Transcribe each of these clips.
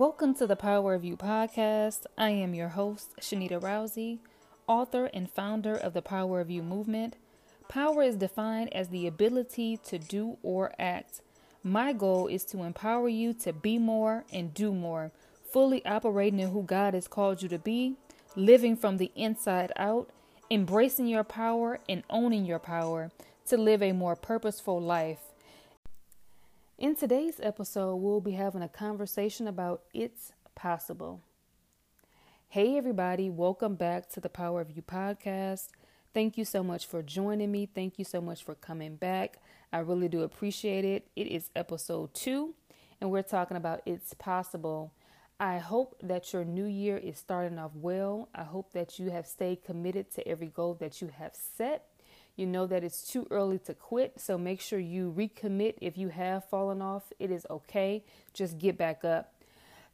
Welcome to the Power of You podcast. I am your host, Shanita Rousey, author and founder of the Power of You movement. Power is defined as the ability to do or act. My goal is to empower you to be more and do more, fully operating in who God has called you to be, living from the inside out, embracing your power and owning your power to live a more purposeful life. In today's episode, we'll be having a conversation about It's Possible. Hey, everybody, welcome back to the Power of You podcast. Thank you so much for joining me. Thank you so much for coming back. I really do appreciate it. It is episode two, and we're talking about It's Possible. I hope that your new year is starting off well. I hope that you have stayed committed to every goal that you have set you know that it's too early to quit, so make sure you recommit if you have fallen off. It is okay. Just get back up.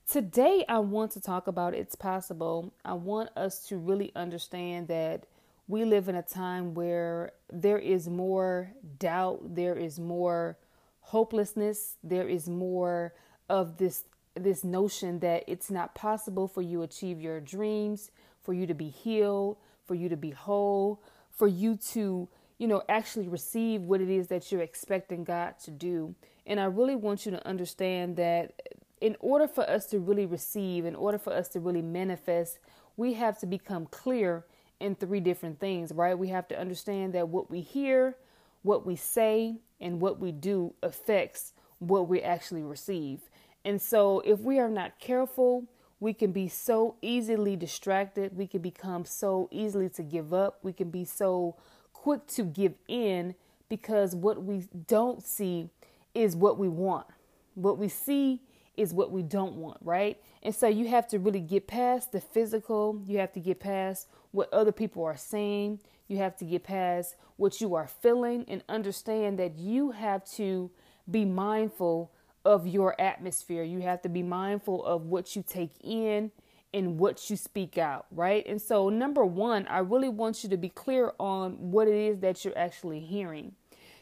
Today, I want to talk about it's possible. I want us to really understand that we live in a time where there is more doubt, there is more hopelessness, there is more of this this notion that it's not possible for you to achieve your dreams, for you to be healed, for you to be whole, for you to, you know, actually receive what it is that you're expecting God to do. And I really want you to understand that in order for us to really receive, in order for us to really manifest, we have to become clear in three different things, right? We have to understand that what we hear, what we say, and what we do affects what we actually receive. And so if we are not careful, we can be so easily distracted. We can become so easily to give up. We can be so quick to give in because what we don't see is what we want. What we see is what we don't want, right? And so you have to really get past the physical. You have to get past what other people are saying. You have to get past what you are feeling and understand that you have to be mindful of your atmosphere. You have to be mindful of what you take in and what you speak out, right? And so, number one, I really want you to be clear on what it is that you're actually hearing.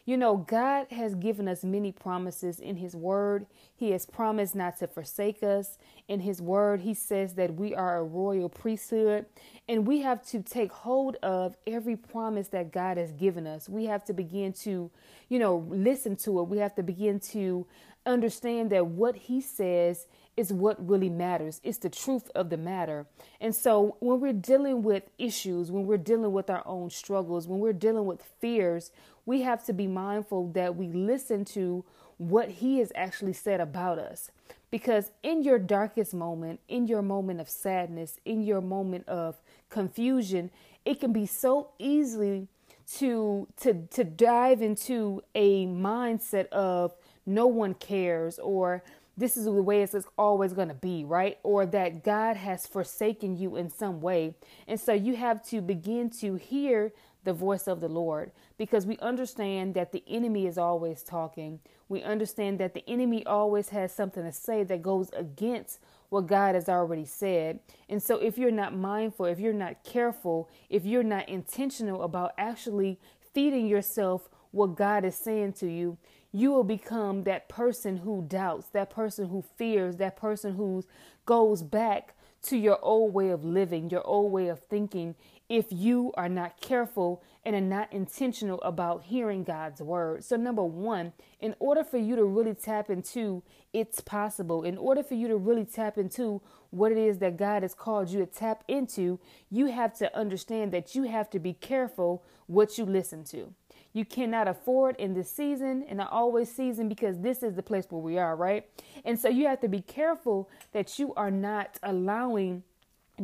You know, God has given us many promises in His Word. He has promised not to forsake us. In His Word, He says that we are a royal priesthood, and we have to take hold of every promise that God has given us. We have to begin to, you know, listen to it. We have to begin to understand that what he says is what really matters. It's the truth of the matter. And so when we're dealing with issues, when we're dealing with our own struggles, when we're dealing with fears, we have to be mindful that we listen to what he has actually said about us. Because in your darkest moment, in your moment of sadness, in your moment of confusion, it can be so easily to to to dive into a mindset of no one cares or this is the way it's always going to be, right? Or that God has forsaken you in some way. And so you have to begin to hear the voice of the Lord because we understand that the enemy is always talking. We understand that the enemy always has something to say that goes against what God has already said. And so if you're not mindful, if you're not careful, if you're not intentional about actually feeding yourself what God is saying to you, you will become that person who doubts, that person who fears, that person who goes back to your old way of living, your old way of thinking, if you are not careful and are not intentional about hearing God's word. So, number one, in order for you to really tap into it's possible, in order for you to really tap into what it is that God has called you to tap into, you have to understand that you have to be careful what you listen to you cannot afford in this season and the always season because this is the place where we are, right? And so you have to be careful that you are not allowing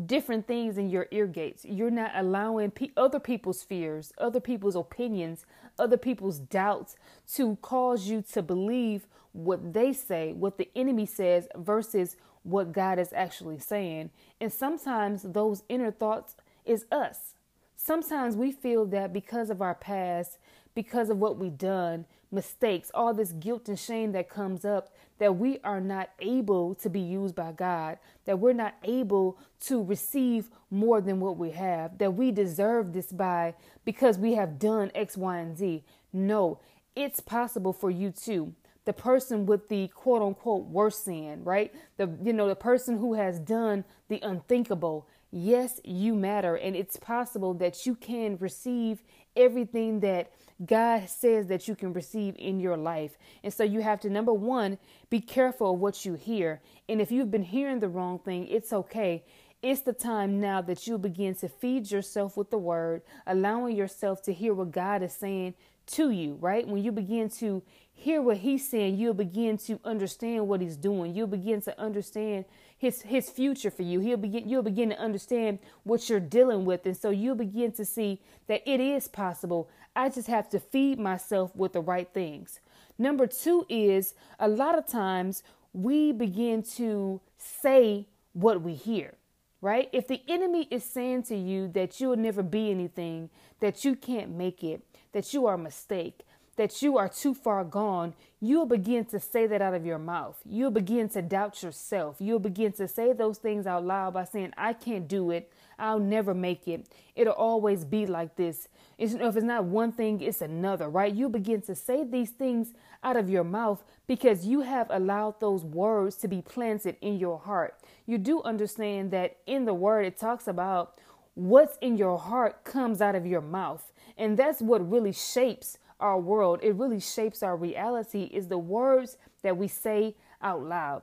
different things in your ear gates. You're not allowing pe- other people's fears, other people's opinions, other people's doubts to cause you to believe what they say, what the enemy says versus what God is actually saying. And sometimes those inner thoughts is us. Sometimes we feel that because of our past, because of what we've done, mistakes, all this guilt and shame that comes up, that we are not able to be used by God, that we're not able to receive more than what we have, that we deserve this by because we have done X, Y, and Z. No, it's possible for you too. the person with the quote unquote worst sin, right? The you know, the person who has done the unthinkable. Yes, you matter and it's possible that you can receive everything that God says that you can receive in your life. And so you have to number 1, be careful of what you hear. And if you've been hearing the wrong thing, it's okay. It's the time now that you begin to feed yourself with the word, allowing yourself to hear what God is saying to you, right? When you begin to hear what he's saying, you'll begin to understand what he's doing. You'll begin to understand his his future for you. He'll begin you'll begin to understand what you're dealing with. And so you'll begin to see that it is possible. I just have to feed myself with the right things. Number 2 is a lot of times we begin to say what we hear right? If the enemy is saying to you that you'll never be anything, that you can't make it, that you are a mistake, that you are too far gone, you'll begin to say that out of your mouth. You'll begin to doubt yourself. You'll begin to say those things out loud by saying, I can't do it. I'll never make it. It'll always be like this. It's, if it's not one thing, it's another, right? You begin to say these things out of your mouth because you have allowed those words to be planted in your heart. You do understand that in the word, it talks about what's in your heart comes out of your mouth. And that's what really shapes our world. It really shapes our reality is the words that we say out loud.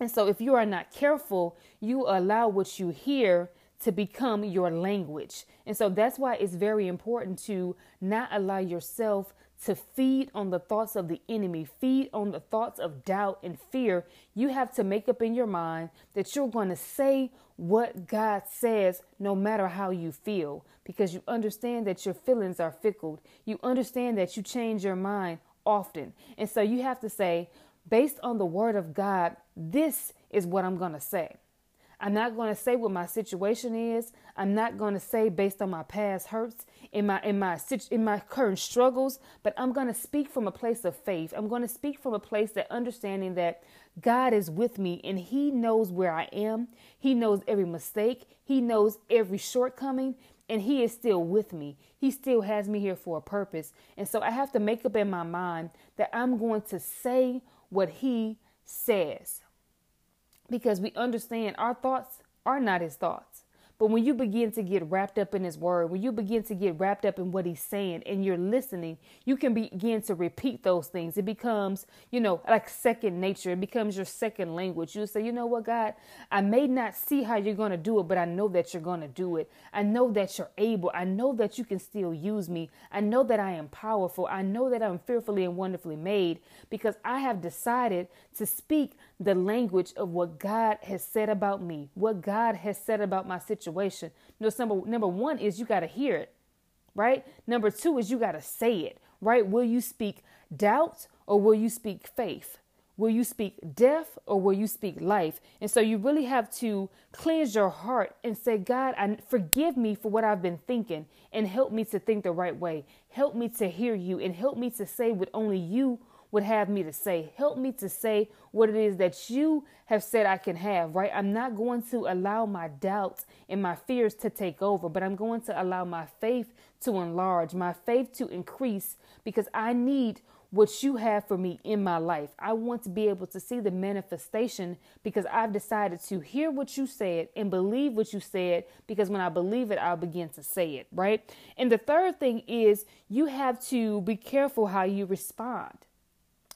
And so if you are not careful, you allow what you hear to become your language. And so that's why it's very important to not allow yourself to feed on the thoughts of the enemy, feed on the thoughts of doubt and fear. You have to make up in your mind that you're going to say what God says no matter how you feel because you understand that your feelings are fickle. You understand that you change your mind often. And so you have to say, based on the word of God, this is what I'm going to say. I'm not going to say what my situation is. I'm not going to say based on my past hurts in my in my in my current struggles, but I'm going to speak from a place of faith. I'm going to speak from a place that understanding that God is with me and he knows where I am. He knows every mistake. He knows every shortcoming and he is still with me. He still has me here for a purpose. And so I have to make up in my mind that I'm going to say what he says because we understand our thoughts are not his thoughts. But when you begin to get wrapped up in his word, when you begin to get wrapped up in what he's saying and you're listening, you can begin to repeat those things. It becomes, you know, like second nature. It becomes your second language. You say, you know what, God, I may not see how you're going to do it, but I know that you're going to do it. I know that you're able. I know that you can still use me. I know that I am powerful. I know that I'm fearfully and wonderfully made because I have decided to speak the language of what God has said about me, what God has said about my situation. Know, number, number one is you got to hear it, right? Number two is you got to say it, right? Will you speak doubt or will you speak faith? Will you speak death or will you speak life? And so you really have to cleanse your heart and say, God, I forgive me for what I've been thinking and help me to think the right way. Help me to hear you and help me to say what only you would have me to say. Help me to say what it is that you have said I can have, right? I'm not going to allow my doubts and my fears to take over, but I'm going to allow my faith to enlarge, my faith to increase because I need what you have for me in my life. I want to be able to see the manifestation because I've decided to hear what you said and believe what you said because when I believe it, I'll begin to say it, right? And the third thing is you have to be careful how you respond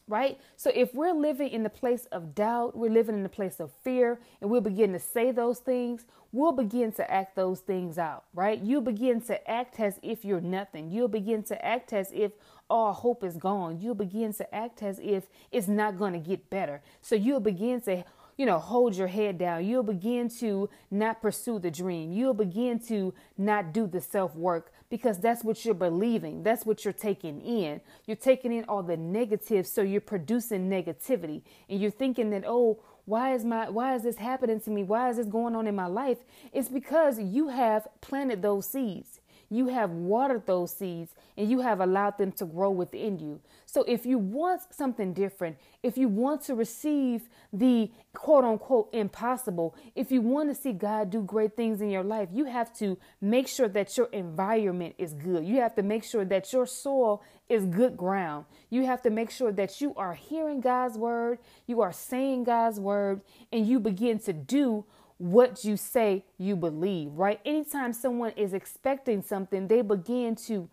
right? So if we're living in the place of doubt, we're living in the place of fear, and we'll begin to say those things, we'll begin to act those things out, right? You begin to act as if you're nothing. You'll begin to act as if all hope is gone. You'll begin to act as if it's not going to get better. So you'll begin to you know, hold your head down. You'll begin to not pursue the dream. You'll begin to not do the self work because that's what you're believing. That's what you're taking in. You're taking in all the negative, so you're producing negativity. And you're thinking that, oh, why is my why is this happening to me? Why is this going on in my life? It's because you have planted those seeds. You have watered those seeds and you have allowed them to grow within you. So if you want something different, if you want to receive the quote unquote impossible, if you want to see God do great things in your life, you have to make sure that your environment is good. You have to make sure that your soil is good ground. You have to make sure that you are hearing God's word, you are saying God's word, and you begin to do what you say you believe, right? Anytime someone is expecting something, they begin to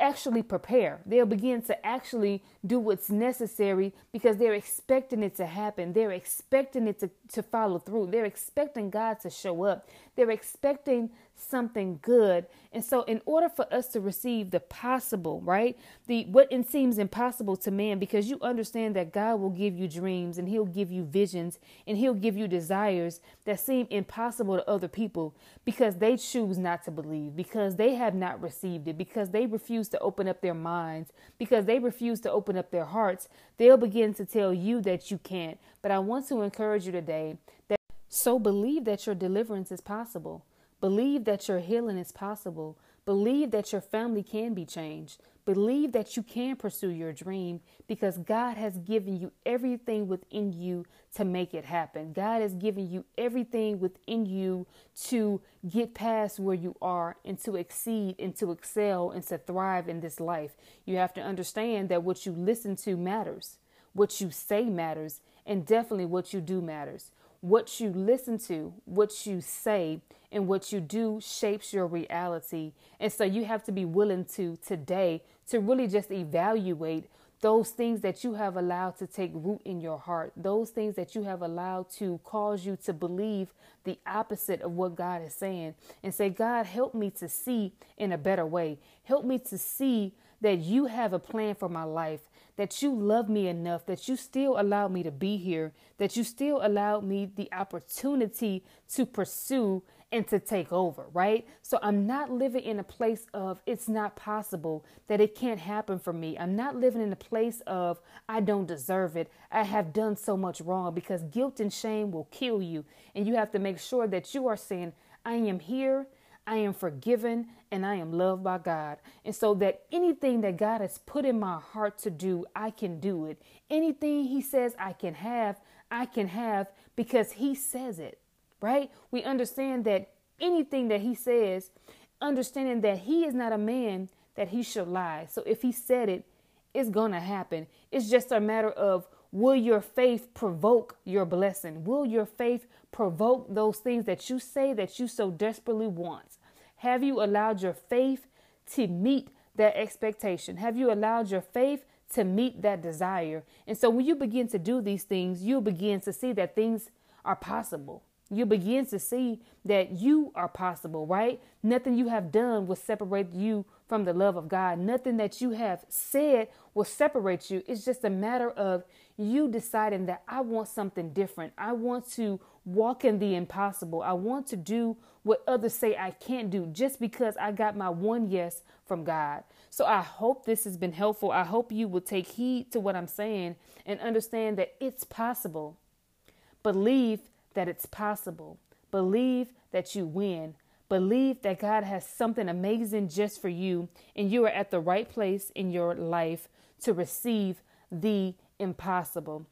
actually prepare. They'll begin to actually do what's necessary because they're expecting it to happen. They're expecting it to, to follow through. They're expecting God to show up. They're expecting something good. And so in order for us to receive the possible, right? The what it seems impossible to man because you understand that God will give you dreams and he'll give you visions and he'll give you desires that seem impossible to other people because they choose not to believe, because they have not received it, because they refuse to open up their minds, because they refuse to open up their hearts. They'll begin to tell you that you can't. But I want to encourage you today that so believe that your deliverance is possible. Believe that your healing is possible. Believe that your family can be changed. Believe that you can pursue your dream because God has given you everything within you to make it happen. God has given you everything within you to get past where you are and to exceed and to excel and to thrive in this life. You have to understand that what you listen to matters, what you say matters, and definitely what you do matters. What you listen to, what you say, and what you do shapes your reality. And so you have to be willing to today to really just evaluate those things that you have allowed to take root in your heart, those things that you have allowed to cause you to believe the opposite of what God is saying, and say, God, help me to see in a better way. Help me to see that you have a plan for my life, that you love me enough, that you still allowed me to be here, that you still allowed me the opportunity to pursue and to take over, right? So I'm not living in a place of it's not possible that it can't happen for me. I'm not living in a place of I don't deserve it. I have done so much wrong because guilt and shame will kill you. And you have to make sure that you are saying, I am here. I am forgiven and I am loved by God. And so that anything that God has put in my heart to do, I can do it. Anything He says I can have, I can have because He says it right? We understand that anything that he says, understanding that he is not a man that he should lie. So if he said it, it's going to happen. It's just a matter of will your faith provoke your blessing? Will your faith provoke those things that you say that you so desperately want? Have you allowed your faith to meet that expectation? Have you allowed your faith to meet that desire? And so when you begin to do these things, you begin to see that things are possible you begin to see that you are possible, right? Nothing you have done will separate you from the love of God. Nothing that you have said will separate you. It's just a matter of you deciding that I want something different. I want to walk in the impossible. I want to do what others say I can't do just because I got my one yes from God. So I hope this has been helpful. I hope you will take heed to what I'm saying and understand that it's possible. Believe that it's possible. Believe that you win. Believe that God has something amazing just for you, and you are at the right place in your life to receive the impossible.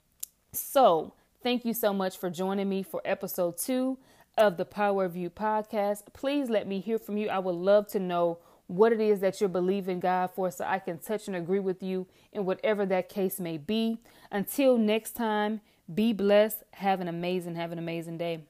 So, thank you so much for joining me for episode two of the Power of You podcast. Please let me hear from you. I would love to know what it is that you're believing God for so I can touch and agree with you in whatever that case may be. Until next time, be blessed. Have an amazing, have an amazing day.